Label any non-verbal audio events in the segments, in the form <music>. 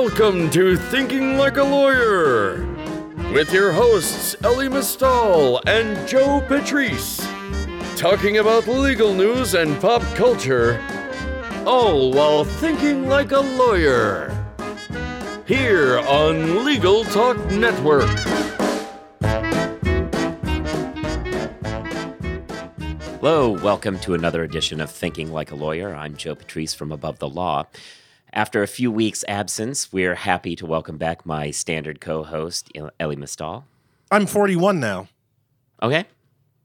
Welcome to Thinking Like a Lawyer with your hosts Elie Mystal and Joe Patrice, talking about legal news and pop culture, all while thinking like a lawyer. Here on Legal Talk Network. Hello, welcome to another edition of Thinking Like a Lawyer. I'm Joe Patrice from Above the Law. After a few weeks' absence, we're happy to welcome back my standard co host, Elie Mystal. I'm 41 now. Okay,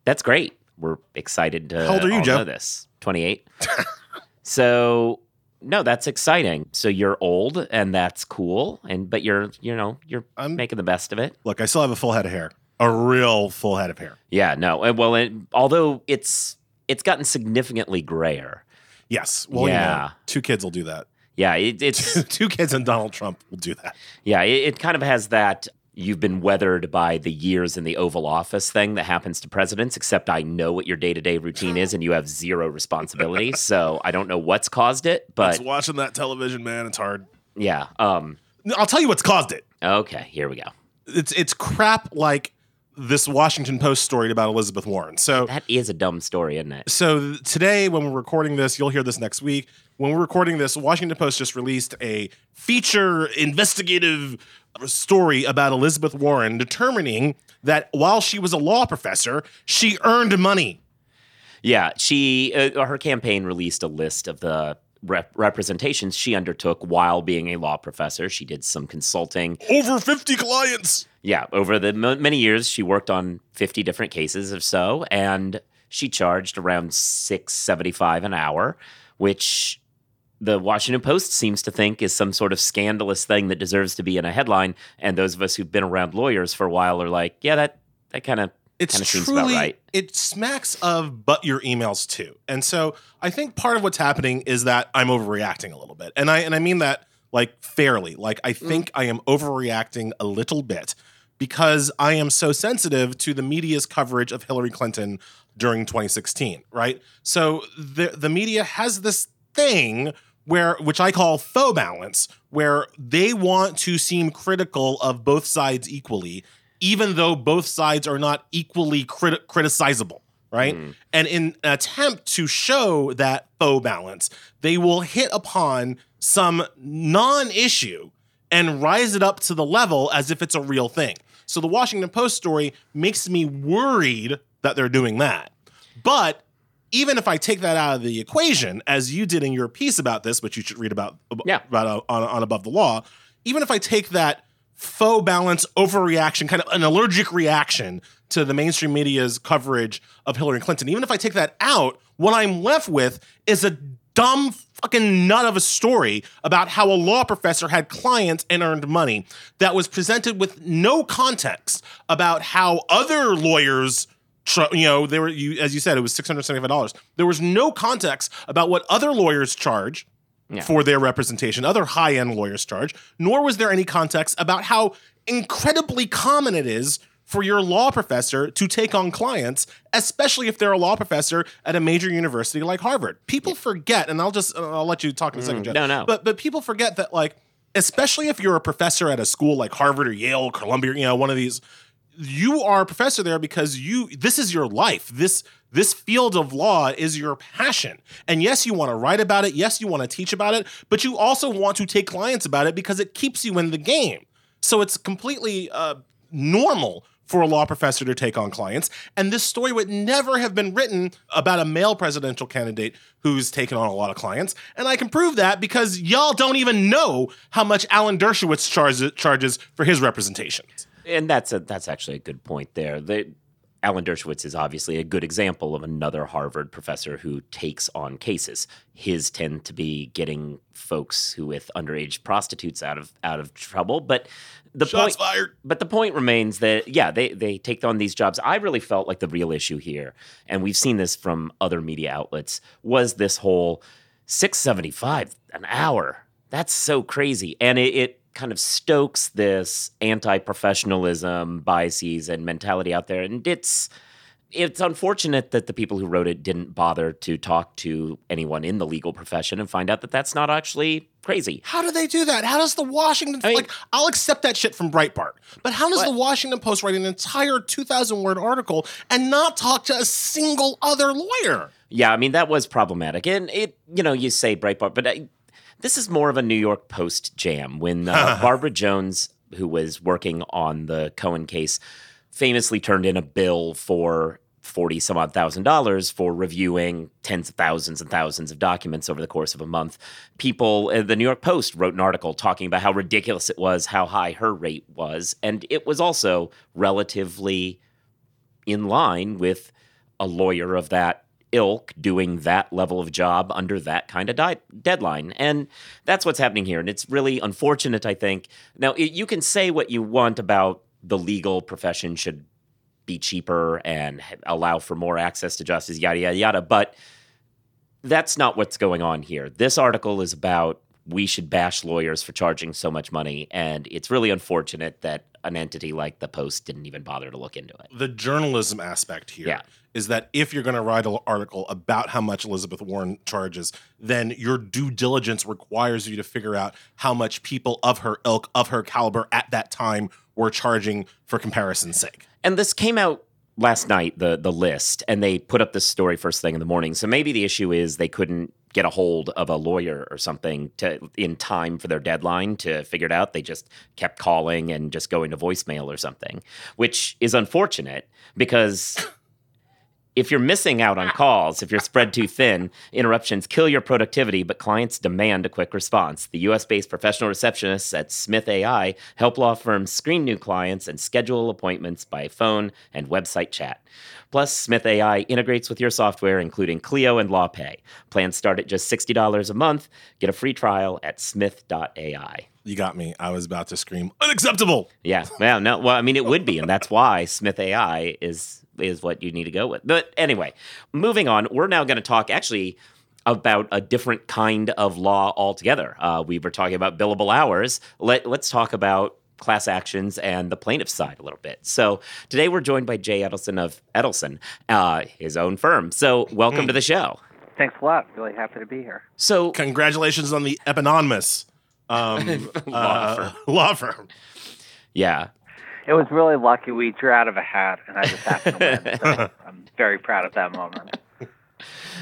that's great. We're excited to How old are you, Joe? know this. 28. <laughs> so, no, that's exciting. So you're old, and that's cool. And but you're, you know, you're I'm- making the best of it. Look, I still have a full head of hair, a real full head of hair. Yeah, no. and Well, it, although it's it's gotten significantly grayer. Yes. Well, you Yeah. know, two kids will do that. Yeah, it, it's <laughs> two kids and Donald Trump will do that. Yeah, it, it kind of has that you've been weathered by the years in the Oval Office thing that happens to presidents, except I know what your day to day routine is and you have zero responsibility. <laughs> so I don't know what's caused it, but It's watching that television, man. It's hard. yeah. Um, I'll tell you what's caused it. okay, here we go. It's it's crap like this Washington Post story about Elizabeth Warren. So That is a dumb story, isn't it? so today when we're recording this, you'll hear this next week. When we're recording this, Washington Post just released a feature investigative story about Elizabeth Warren determining that while she was a law professor, she earned money. Yeah, she uh, her campaign released a list of the rep- representations she undertook while being a law professor. She did some consulting. Over 50 clients. Yeah, over the m- many years, she worked on 50 different cases or so, and she charged around 675 an hour, which the Washington Post seems to think is some sort of scandalous thing that deserves to be in a headline. And those of us who've been around lawyers for a while are like, yeah, that that kind of It's kind of seems truly, about right. it smacks of but your emails too. And so I think part of what's happening is that I'm overreacting a little bit. And I and I mean that like fairly. Like I mm. think I am overreacting a little bit because I am so sensitive to the media's coverage of Hillary Clinton during 2016, right? So the the media has this thing where which I call faux balance, where they want to seem critical of both sides equally, even though both sides are not equally criti- criticizable, right? Hmm. And in an attempt to show that faux balance, they will hit upon some non-issue and rise it up to the level as if it's a real thing. So the Washington Post story makes me worried that they're doing that. But even if I take that out of the equation, as you did in your piece about this, which you should read about, Yeah. about uh, on, on Above the Law, even if I take that faux balance overreaction, kind of an allergic reaction to the mainstream media's coverage of Hillary Clinton, even if I take that out, what I'm left with is a dumb fucking nut of a story about how a law professor had clients and earned money that was presented with no context about how other lawyers you know they were you as you said it was $675 there was no context about what other lawyers charge Yeah. for their representation other high-end lawyers charge nor was there any context about how incredibly common it is for your law professor to take on clients especially if they're a law professor at a major university like harvard people forget and i'll just i'll let you talk in a second mm, Jeff. no, no. but but people forget that like especially if you're a professor at a school like harvard or yale or columbia you know one of these you are a professor there because you this is your life. This this field of law is your passion. And yes you want to write about it. Yes you want to teach about it. But you also want to take clients about it because it keeps you in the game. So it's completely uh, normal for a law professor to take on clients. And this story would never have been written about a male presidential candidate who's taken on a lot of clients. And i can prove that because y'all don't even know how much alan dershowitz charges, charges for his representations and that's a that's actually a good point there. The, Alan Dershowitz is obviously a good example of another Harvard professor who takes on cases. His tend to be getting folks who with underage prostitutes out of out of trouble, but the Shots point fired. but the point remains that yeah, they they take on these jobs. I really felt like the real issue here, and we've seen this from other media outlets, was this whole 675 an hour. That's so crazy. And it, it kind of stokes this anti-professionalism biases and mentality out there. And it's it's unfortunate that the people who wrote it didn't bother to talk to anyone in the legal profession and find out that that's not actually crazy. How do they do that? How does the Washington I mean- like I'll accept that shit from Breitbart. But how does What? the Washington Post write an entire 2000 word article and not talk to a single other lawyer? Yeah, I mean that was problematic, and it you know you say Breitbart, but I, this is more of a New York Post jam when uh, <laughs> Barbara Jones, who was working on the Cohen case, famously turned in a bill for forty some odd thousand dollars for reviewing tens of thousands and thousands of documents over the course of a month. People, uh, the New York Post wrote an article talking about how ridiculous it was, how high her rate was, and it was also relatively in line with a lawyer of that ilk doing that level of job under that kind of di- deadline. And that's what's happening here. And it's really unfortunate, I think. Now, it, you can say what you want about the legal profession should be cheaper and allow for more access to justice, yada, yada, yada. But that's not what's going on here. This article is about we should bash lawyers for charging so much money. And it's really unfortunate that an entity like the Post didn't even bother to look into it. The journalism aspect here is Yeah. that if you're going to write an article about how much Elizabeth Warren charges, then your due diligence requires you to figure out how much people of her ilk, of her caliber at that time were charging for comparison's sake. And this came out last night, the the list, and they put up this story first thing in the morning. So maybe the issue is they couldn't get a hold of a lawyer or something to in time for their deadline to figure it out. They just kept calling and just going to voicemail or something, which is unfortunate because if you're missing out on calls, if you're spread too thin, interruptions kill your productivity, but clients demand a quick response. The US based professional receptionists at Smith AI help law firms screen new clients and schedule appointments by phone and website chat. Plus, Smith AI integrates with your software, including Clio and LawPay. Plans start at just $60 a month. Get a free trial at smith.ai. You got me. I was about to scream, unacceptable. Yeah. Well, no. Well, I mean, it would be, and that's why Smith AI is is what you need to go with. But anyway, moving on. We're now going to talk actually about a different kind of law altogether. Uh, we were talking about billable hours. Let Let's talk about class actions and the plaintiff side a little bit. So today we're joined by Jay Edelson of Edelson, uh, his own firm. So welcome to the show. Thanks a lot. Really happy to be here. So Congratulations on the eponymous um, <laughs> Law uh, <laughs> law firm. yeah, It was really lucky we drew out of a hat, and I just happened to win. <laughs> So I'm very proud of that moment.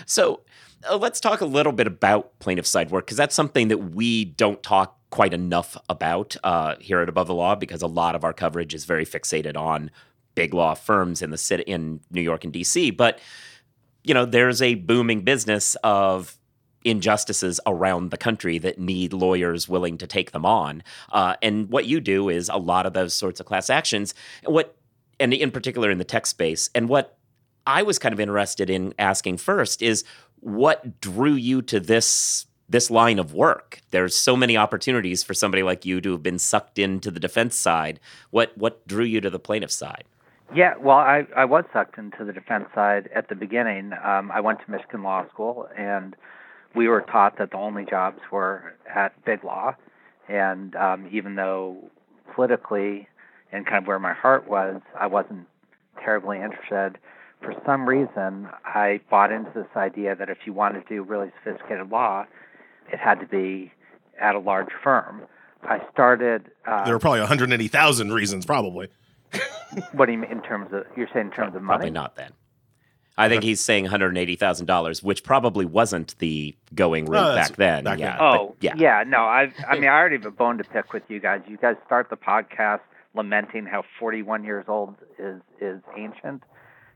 So uh, let's talk a little bit about plaintiff side work because that's something that we don't talk quite enough about uh, here at Above the Law because a lot of our coverage is very fixated on big law firms in the city in New York and DC. But you know, there's a booming business of injustices around the country that need lawyers willing to take them on. Uh, and what you do is a lot of those sorts of class actions. What, and in particular in the tech space, and what I was kind of interested in asking first is what drew you to this this line of work? There's so many opportunities for somebody like you to have been sucked into the defense side. What what drew you to the plaintiff side? Yeah, well, I, I was sucked into the defense side at the beginning. Um, I went to Michigan Law School, and we were taught that the only jobs were at big law. And um, even though politically and kind of where my heart was, I wasn't terribly interested. For some reason, I bought into this idea that if you wanted to do really sophisticated law, it had to be at a large firm. I started. Uh, There were probably 180,000 reasons, probably. <laughs> what do you mean in terms of? You're saying in terms of money? Probably not then. I think he's saying one hundred eighty thousand dollars, which probably wasn't the going rate No, back then. back yeah. then. but Oh, yeah. No, I. I mean, I <laughs> already have a bone to pick with you guys. You guys start the podcast lamenting how 41 years old is is ancient.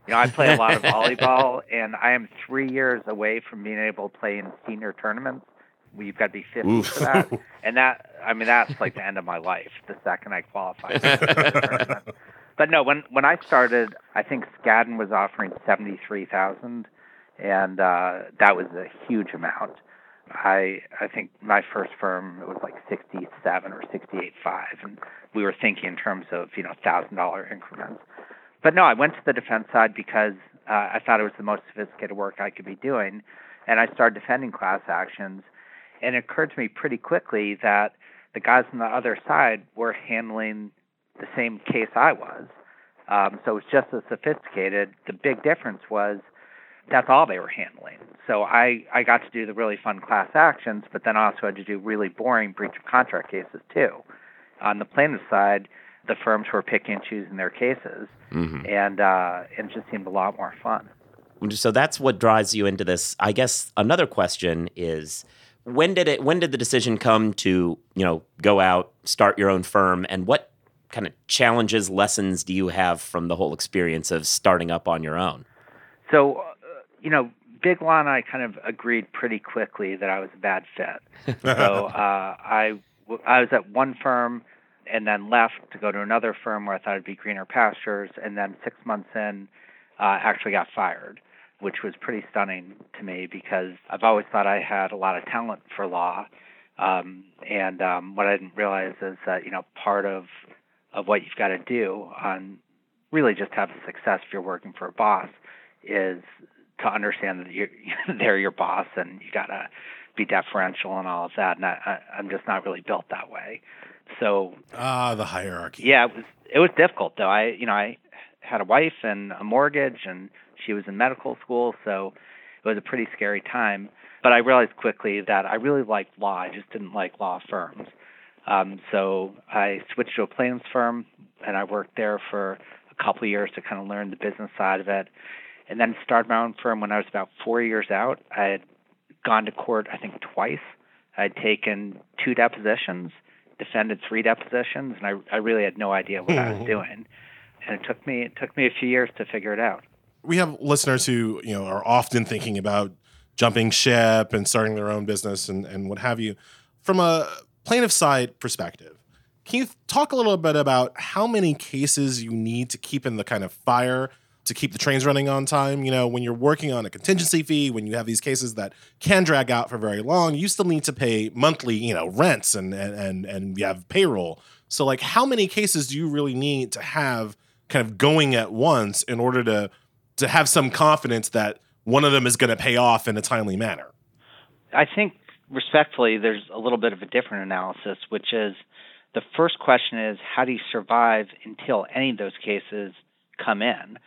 You know, I play a lot of <laughs> volleyball, and I am three years away from being able to play in senior tournaments. You've got to be 50 Oof. for that, <laughs> and that. I mean, that's like the end of my life. The second I qualify. for a senior tournament. But no, when when I started, I think Skadden was offering seventy three thousand, and uh, that was a huge amount. I I think my first firm it was like sixty seven or sixty eight five, and we were thinking in terms of you know thousand dollar increments. But no, I went to the defense side because uh, I thought it was the most sophisticated work I could be doing, and I started defending class actions. And it occurred to me pretty quickly that the guys on the other side were handling the same case I was. Um, so it was just as sophisticated. The big difference was that's all they were handling. So I, I got to do the really fun class actions, but then I also had to do really boring breach of contract cases too. On the plaintiff side, the firms were picking and choosing their cases, mm-hmm. and uh, it just seemed a lot more fun. So that's what drives you into this. I guess another question is when did it when did the decision come to you know go out start your own firm? And what kind of challenges lessons do you have from the whole experience of starting up on your own? So uh, you know big law and i kind of agreed pretty quickly that i was a bad fit. <laughs> So uh, i i was at one firm and then left to go to another firm where i thought it'd be greener pastures. And then six months in uh, actually got fired which was pretty stunning to me because I've always thought I had a lot of talent for law. Um, and um, what I didn't realize is that you know part of of what you've got to do on really just have success if you're working for a boss is to understand that you're, <laughs> they're your boss and you got to be deferential and all of that. And I, I, I'm just not really built that way. So ah, the hierarchy. Yeah, it was it was difficult though. I you know I had a wife and a mortgage and she was in medical school, so it was a pretty scary time. But I realized quickly that I really liked law. I just didn't like law firms. Um, so I switched to a plaintiff's firm, and I worked there for a couple of years to kind of learn the business side of it. And then started my own firm when I was about four years out. I had gone to court, I think, twice. I'd taken two depositions, defended three depositions, and I, I really had no idea what I was mm-hmm. doing. And it took me it took me a few years to figure it out we have listeners who you know are often thinking about jumping ship and starting their own business and, and what have you. From a plaintiff side perspective, can you talk a little bit about how many cases you need to keep in the kind of fire to keep the trains running on time? You know, when you're working on a contingency fee, when you have these cases that can drag out for very long, you still need to pay monthly, you know, rents and and and, and you have payroll. So like how many cases do you really need to have kind of going at once in order to to have some confidence that one of them is going to pay off in a timely manner? I think respectfully, there's a little bit of a different analysis, which is the first question is how do you survive until any of those cases come in?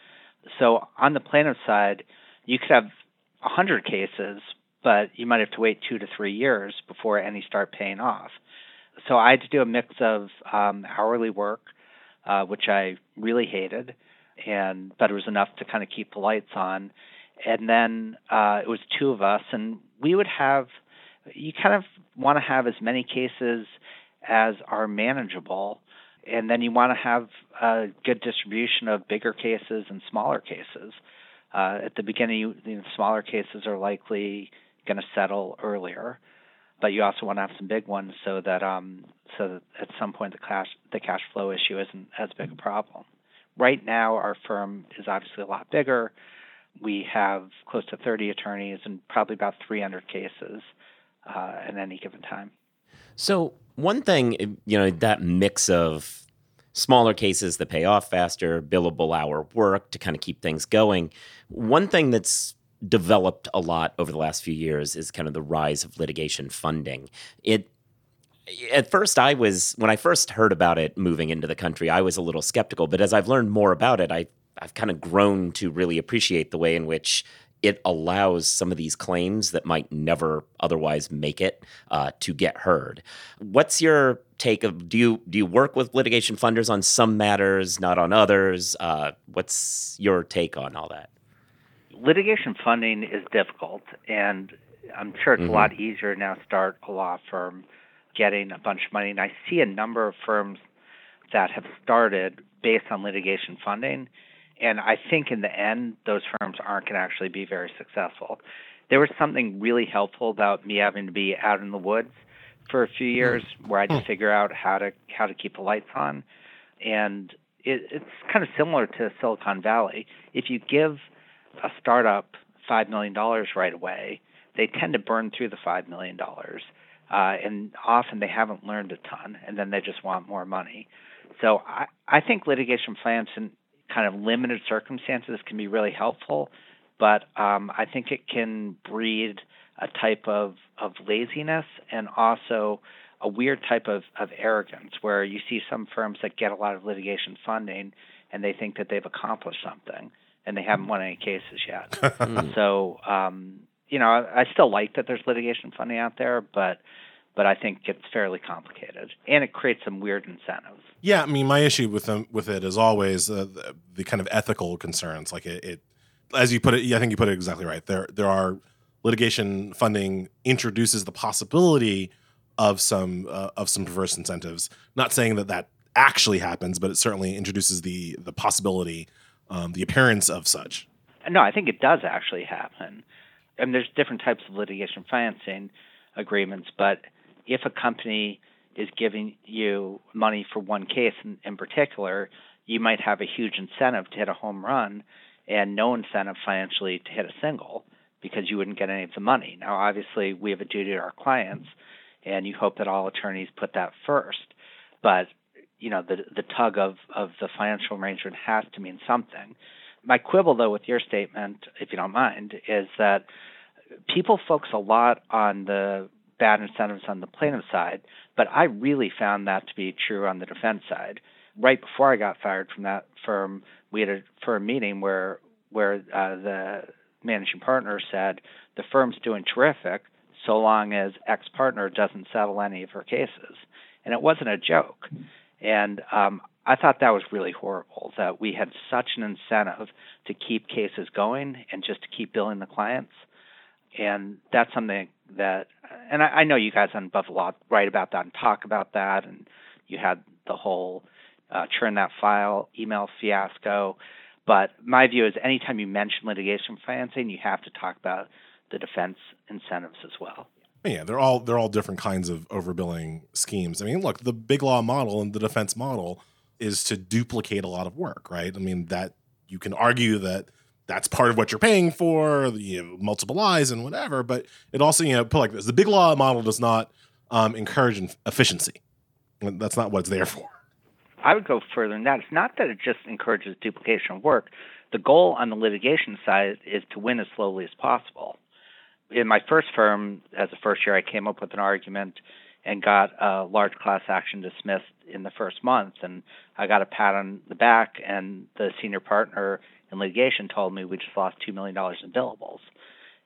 So on the plaintiff side, you could have 100 cases, but you might have to wait two to three years before any start paying off. So I had to do a mix of um, hourly work, uh, which I really hated, and but it was enough to kind of keep the lights on. And then uh, it was two of us, and we would have. You kind of want to have as many cases as are manageable, and then you want to have a good distribution of bigger cases and smaller cases. Uh, at the beginning, you, the smaller cases are likely going to settle earlier, but you also want to have some big ones so that um, so that at some point the cash the cash flow issue isn't as big a problem. Right now, our firm is obviously a lot bigger. We have close to 30 attorneys and probably about 300 cases uh, at any given time. So, one thing, you know, that mix of smaller cases that pay off faster, billable hour work to kind of keep things going. One thing that's developed a lot over the last few years is kind of the rise of litigation funding. It at first I was when I first heard about it moving into the country, I was a little skeptical. But as I've learned more about it, I I've kind of grown to really appreciate the way in which it allows some of these claims that might never otherwise make it uh, to get heard. What's your take of do you do you work with litigation funders on some matters, not on others? Uh, what's your take on all that? Litigation funding is difficult, and I'm sure it's mm-hmm. a lot easier now to start a law firm getting a bunch of money. And I see a number of firms that have started based on litigation funding. And I think in the end, those firms aren't going to actually be very successful. There was something really helpful about me having to be out in the woods for a few hmm. years where I had to hmm. figure out how to how to keep the lights on. And it, it's kind of similar to Silicon Valley. If you give a startup five million dollars right away, they tend to burn through the five million dollars uh, and often they haven't learned a ton, and then they just want more money. So I, I think litigation plans in kind of limited circumstances can be really helpful, but um, I think it can breed a type of, of laziness and also a weird type of, of arrogance where you see some firms that get a lot of litigation funding and they think that they've accomplished something. and they haven't won any cases yet. <laughs> so, um, you know, I, I still like that there's litigation funding out there, but but I think it's fairly complicated and it creates some weird incentives. Yeah, I mean, my issue with them with it is always uh, the, the kind of ethical concerns. Like it, it, as you put it, I think you put it exactly right. There, there are litigation funding introduces the possibility of some uh, of some perverse incentives. Not saying that that actually happens, but it certainly introduces the the possibility, um, the appearance of such. No, I think it does actually happen. I mean, there's different types of litigation financing agreements, but if a company is giving you money for one case in, in particular, you might have a huge incentive to hit a home run and no incentive financially to hit a single because you wouldn't get any of the money. Now, obviously, we have a duty to our clients, and you hope that all attorneys put that first. But you know, the the tug of of the financial arrangement has to mean something. My quibble, though, with your statement, if you don't mind, is that people focus a lot on the bad incentives on the plaintiff side, but I really found that to be true on the defense side. Right before I got fired from that firm, we had a firm meeting where where uh, the managing partner said the firm's doing terrific so long as ex partner doesn't settle any of her cases, and it wasn't a joke. And um, I thought that was really horrible that we had such an incentive to keep cases going and just to keep billing the clients. And that's something that and I, I know you guys on Buffalo write about that and talk about that. And you had the whole uh, churn that file email fiasco. But my view is anytime you mention litigation financing you have to talk about the defense incentives as well yeah they're all they're all different kinds of overbilling schemes i mean look the big law model and the defense model is to duplicate a lot of work right i mean that you can argue that that's part of what you're paying for, you know, multiple eyes and whatever. But it also, you know, put like this: the big law model does not um, encourage efficiency. That's not what it's there for. I would go further than that. It's not that it just encourages duplication of work. The goal on the litigation side is to win as slowly as possible. In my first firm, as a first year, I came up with an argument and got a large class action dismissed in the first month. And I got a pat on the back, and the senior partner in litigation told me we just lost $2 million in billables.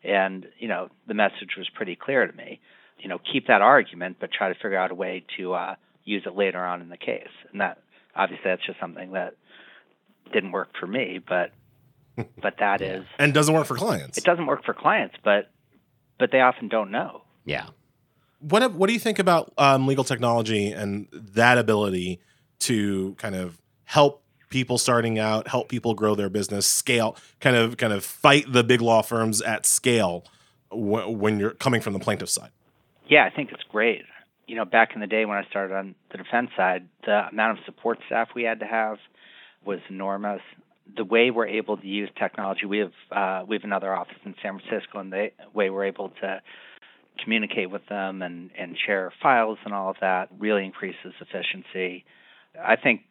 And, you know, the message was pretty clear to me. You know, keep that argument, but try to figure out a way to uh, use it later on in the case. And that, obviously, that's just something that didn't work for me, but <laughs> but that is and doesn't work for clients. It doesn't work for clients, but but they often don't know. Yeah. What what do you think about um, legal technology and that ability to kind of help people starting out, help people grow their business, scale, kind of kind of fight the big law firms at scale w- when you're coming from the plaintiff side? Yeah, I think it's great. You know, back in the day when I started on the defense side, the amount of support staff we had to have was enormous. The way we're able to use technology, we have uh, we have another office in San Francisco, and the way we're able to communicate with them and, and share files and all of that really increases efficiency. I think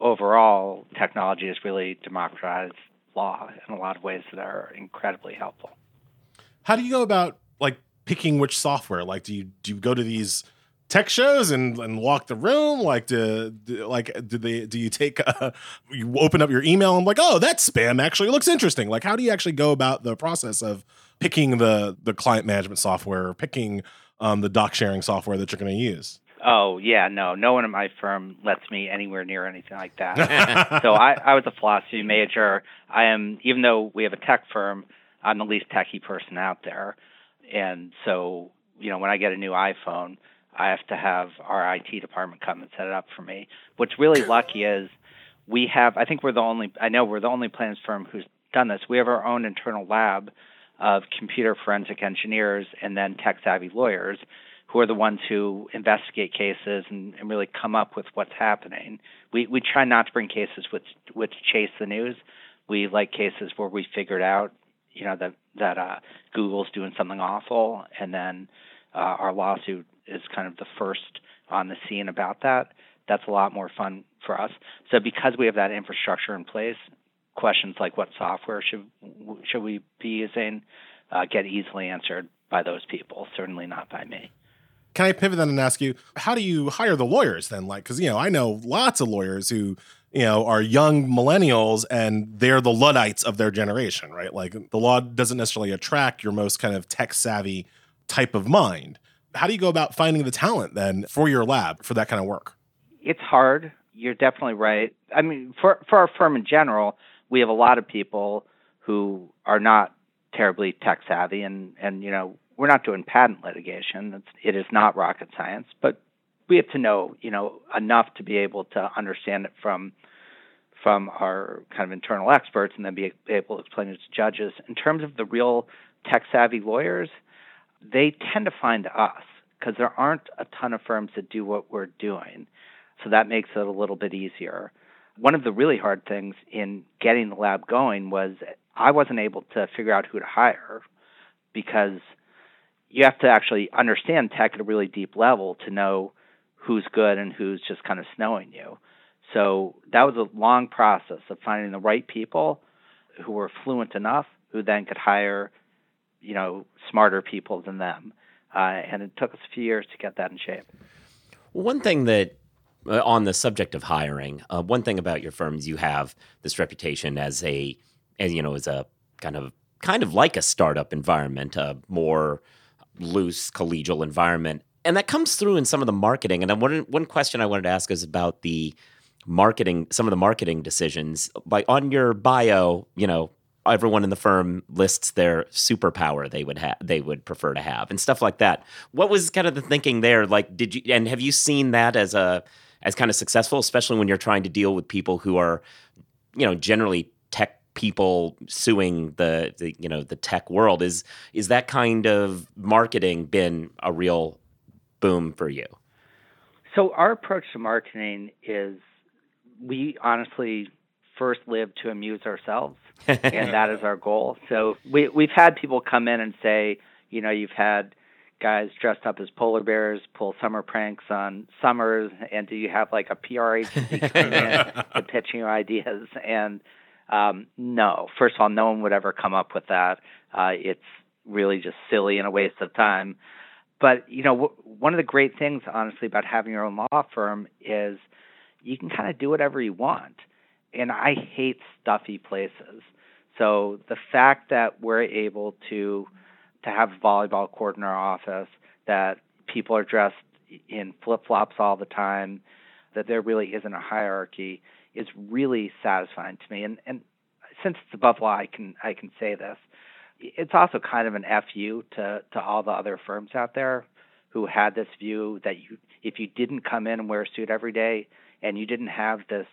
overall, technology has really democratized law in a lot of ways that are incredibly helpful. How do you go about like picking which software? Like, do you do you go to these tech shows and, and walk the room? Like, do, do like do they do you take a, <laughs> you open up your email and like, oh, that spam actually looks interesting. Like, how do you actually go about the process of picking the the client management software, or picking um, the doc sharing software that you're going to use? Oh yeah, no, no one in my firm lets me anywhere near anything like that. <laughs> so I, I was a philosophy major. I am, even though we have a tech firm, I'm the least techie person out there, and so you know when I get a new iPhone, I have to have our IT department come and set it up for me. What's really <coughs> lucky is we have. I think we're the only. I know we're the only plans firm who's done this. We have our own internal lab of computer forensic engineers and then tech savvy lawyers who are the ones who investigate cases and, and really come up with what's happening. We we try not to bring cases which which chase the news. We like cases where we figured out, you know, that that uh, Google's doing something awful, and then uh, our lawsuit is kind of the first on the scene about that. That's a lot more fun for us. So because we have that infrastructure in place, questions like what software should should we be using uh, get easily answered by those people. Certainly not by me can I pivot then and ask you, how do you hire the lawyers then? Like, because you know, I know lots of lawyers who you know, are young millennials and they're the Luddites of their generation, right? Like the law doesn't necessarily attract your most kind of tech savvy type of mind. How do you go about finding the talent then for your lab for that kind of work? It's hard. You're definitely right. I mean, for for our firm in general, we have a lot of people who are not terribly tech savvy and and you know, we're not doing patent litigation. It's, it is not rocket science, but we have to know, you know, enough to be able to understand it from from our kind of internal experts and then be able to explain it to judges. In terms of the real tech savvy lawyers, they tend to find us because there aren't a ton of firms that do what we're doing. So that makes it a little bit easier. One of the really hard things in getting the lab going was I wasn't able to figure out who to hire because you have to actually understand tech at a really deep level to know who's good and who's just kind of snowing you. So that was a long process of finding the right people who were fluent enough who then could hire, you know, smarter people than them. Uh, and it took us a few years to get that in shape. One thing that uh, on the subject of hiring, uh, one thing about your firm is you have this reputation as a, as you know, as a kind of kind of like a startup environment, a more loose collegial environment, and that comes through in some of the marketing. And one one question I wanted to ask is about the marketing, some of the marketing decisions. Like on your bio, you know, everyone in the firm lists their superpower they would have they would prefer to have and stuff like that. What was kind of the thinking there? Like did you and have you seen that as a as kind of successful, especially when you're trying to deal with people who are, you know, generally tech people suing the, the you know the tech world is is that kind of marketing been a real boom for you? So our approach to marketing is we honestly first live to amuse ourselves, <laughs> and that is our goal. So we we've had people come in and say, you know, you've had guys dressed up as polar bears pull summer pranks on summers, and do you have like a PR agency <laughs> in to pitch you ideas? And um, no, first of all, no one would ever come up with that. Uh, it's really just silly and a waste of time. But you know, w- one of the great things, honestly, about having your own law firm is you can kind of do whatever you want. And I hate stuffy places. So the fact that we're able to to have a volleyball court in our office, that people are dressed in flip flops all the time, that there really isn't a hierarchy is really satisfying to me. And and since it's above law, I can I can say this. It's also kind of an fu to to all the other firms out there who had this view that you if you didn't come in and wear a suit every day and you didn't have this,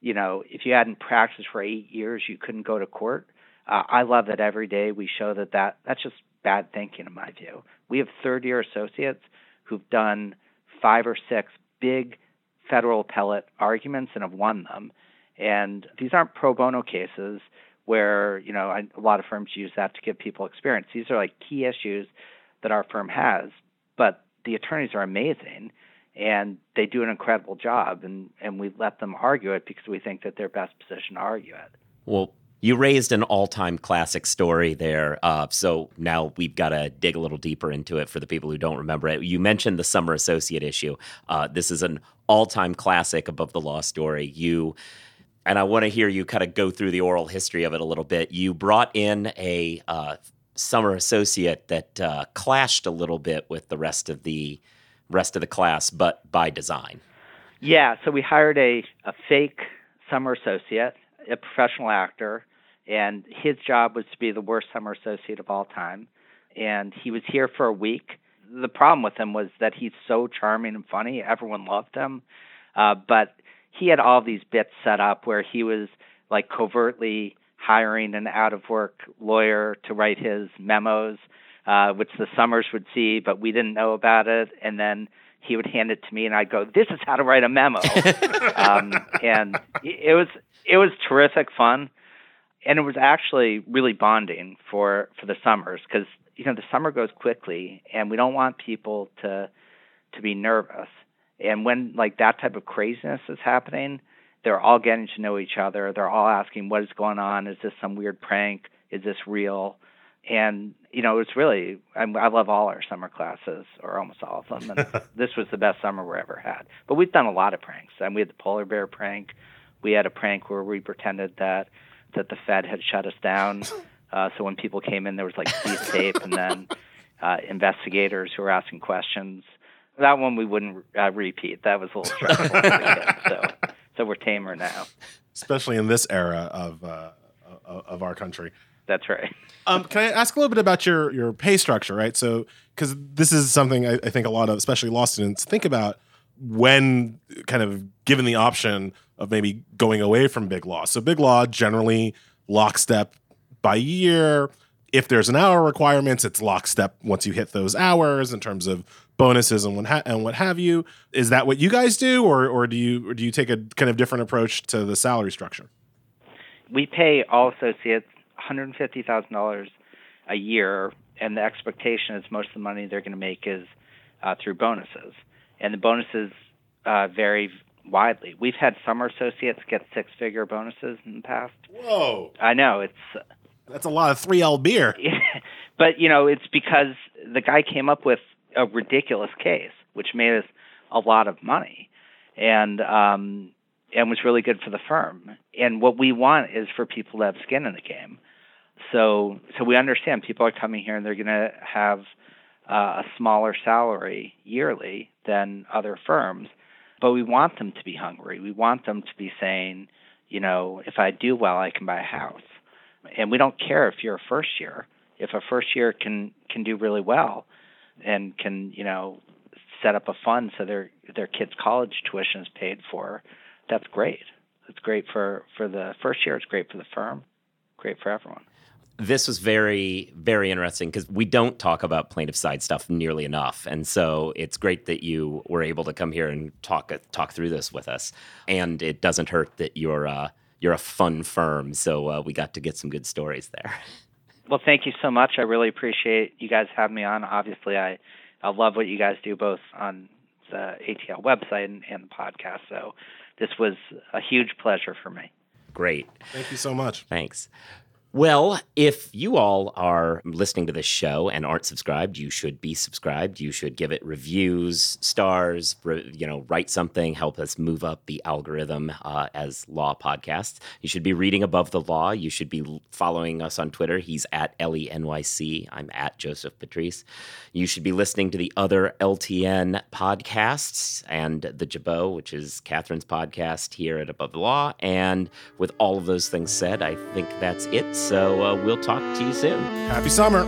you know, if you hadn't practiced for eight years, you couldn't go to court. Uh, I love that every day we show that, that that's just bad thinking in my view. We have third year associates who've done five or six big federal appellate arguments and have won them. And these aren't pro bono cases where, you know, I, a lot of firms use that to give people experience. These are like key issues that our firm has, but the attorneys are amazing and they do an incredible job and, and we let them argue it because we think that they're best positioned to argue it. Well, you raised an all-time classic story there, uh, so now we've got to dig a little deeper into it for the people who don't remember it. You mentioned the summer associate issue. Uh, this is an all-time classic above the law story. You and I want to hear you kind of go through the oral history of it a little bit. You brought in a uh, summer associate that uh, clashed a little bit with the rest of the rest of the class, but by design. Yeah, so we hired a, a fake summer associate, a professional actor, and his job was to be the worst summer associate of all time. And he was here for a week. The problem with him was that he's so charming and funny. Everyone loved him. Uh, but he had all these bits set up where he was like covertly hiring an out of work lawyer to write his memos uh, which the Summers would see, but we didn't know about it. And then he would hand it to me, and I'd go, "This is how to write a memo." <laughs> um, and it was it was terrific fun, and it was actually really bonding for for the summers because you know the summer goes quickly, and we don't want people to to be nervous. And when like that type of craziness is happening, they're all getting to know each other. They're all asking, "What is going on? Is this some weird prank? Is this real?" And you know it's really I, I love all our summer classes or almost all of them and <laughs> this was the best summer we ever had but we've done a lot of pranks and we had the polar bear prank we had a prank where we pretended that that the Fed had shut us down. <laughs> Uh, so when people came in, there was like police tape, and then uh, investigators who were asking questions. That one we wouldn't uh, repeat. That was a little stressful. so so we're tamer now. especially in this era of uh, of of our country. That's right. <laughs> Um, can I ask a little bit about your your pay structure, right? So, because this is something I, I think a lot of, especially law students, think about when kind of given the option of maybe going away from big law. So, big law generally lockstep by year. If there's an hour requirements, it's lockstep once you hit those hours in terms of bonuses and what ha- and what have you. Is that what you guys do, or or do you or do you take a kind of different approach to the salary structure? we pay all associates $150,000 a year, and the expectation is most of the money they're going to make is uh, through bonuses, and the bonuses uh, vary widely. We've had summer associates get six-figure bonuses in the past. Whoa, I know it's, that's a lot of three L beer. <laughs> but you know it's because the guy came up with a ridiculous case, which made us a lot of money, and um, and was really good for the firm. And what we want is for people to have skin in the game. So so we understand people are coming here and they're going to have uh, a smaller salary yearly than other firms, but we want them to be hungry. We want them to be saying, you know, if I do well, I can buy a house. And we don't care if you're a first year. If a first year can can do really well and can, you know, set up a fund so their their kids' college tuition is paid for, that's great. It's great for for the first year. It's great for the firm. Great for everyone. This was very very interesting because we don't talk about plaintiff side stuff nearly enough and so it's great that you were able to come here and talk talk through this with us and it doesn't hurt that you're uh, you're a fun firm so uh, we got to get some good stories there Well, thank you so much. I really appreciate you guys having me on. Obviously, I I love what you guys do both on the ATL website and, and the podcast. So this was a huge pleasure for me. great Thank you so much. Thanks. Well, if you all are listening to this show and aren't subscribed, you should be subscribed. You should give it reviews, stars, re- you know, write something, help us move up the algorithm uh, as law podcasts. You should be reading above the law. You should be following us on Twitter. He's at Elie NYC. I'm at Joseph Patrice. You should be listening to the other LTN podcasts and the Jabot, which is Kathryn's podcast here at Above the Law. And with all of those things said, I think that's it. So uh, we'll talk to you soon. Happy summer.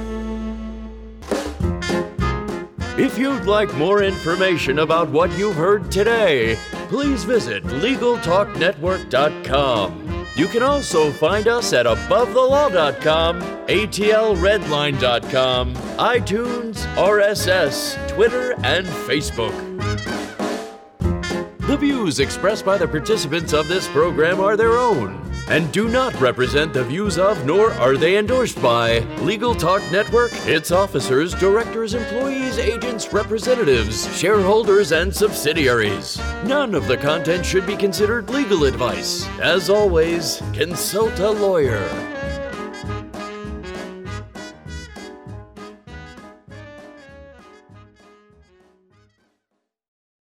If you'd like more information about what you've heard today, please visit LegalTalkNetwork.com. You can also find us at AboveTheLaw.com, ATLRedline.com, iTunes, RSS, Twitter, and Facebook. The views expressed by the participants of this program are their own and do not represent the views of nor are they endorsed by Legal Talk Network, its officers, directors, employees, agents, representatives, shareholders, and subsidiaries. None of the content should be considered legal advice. As always, consult a lawyer.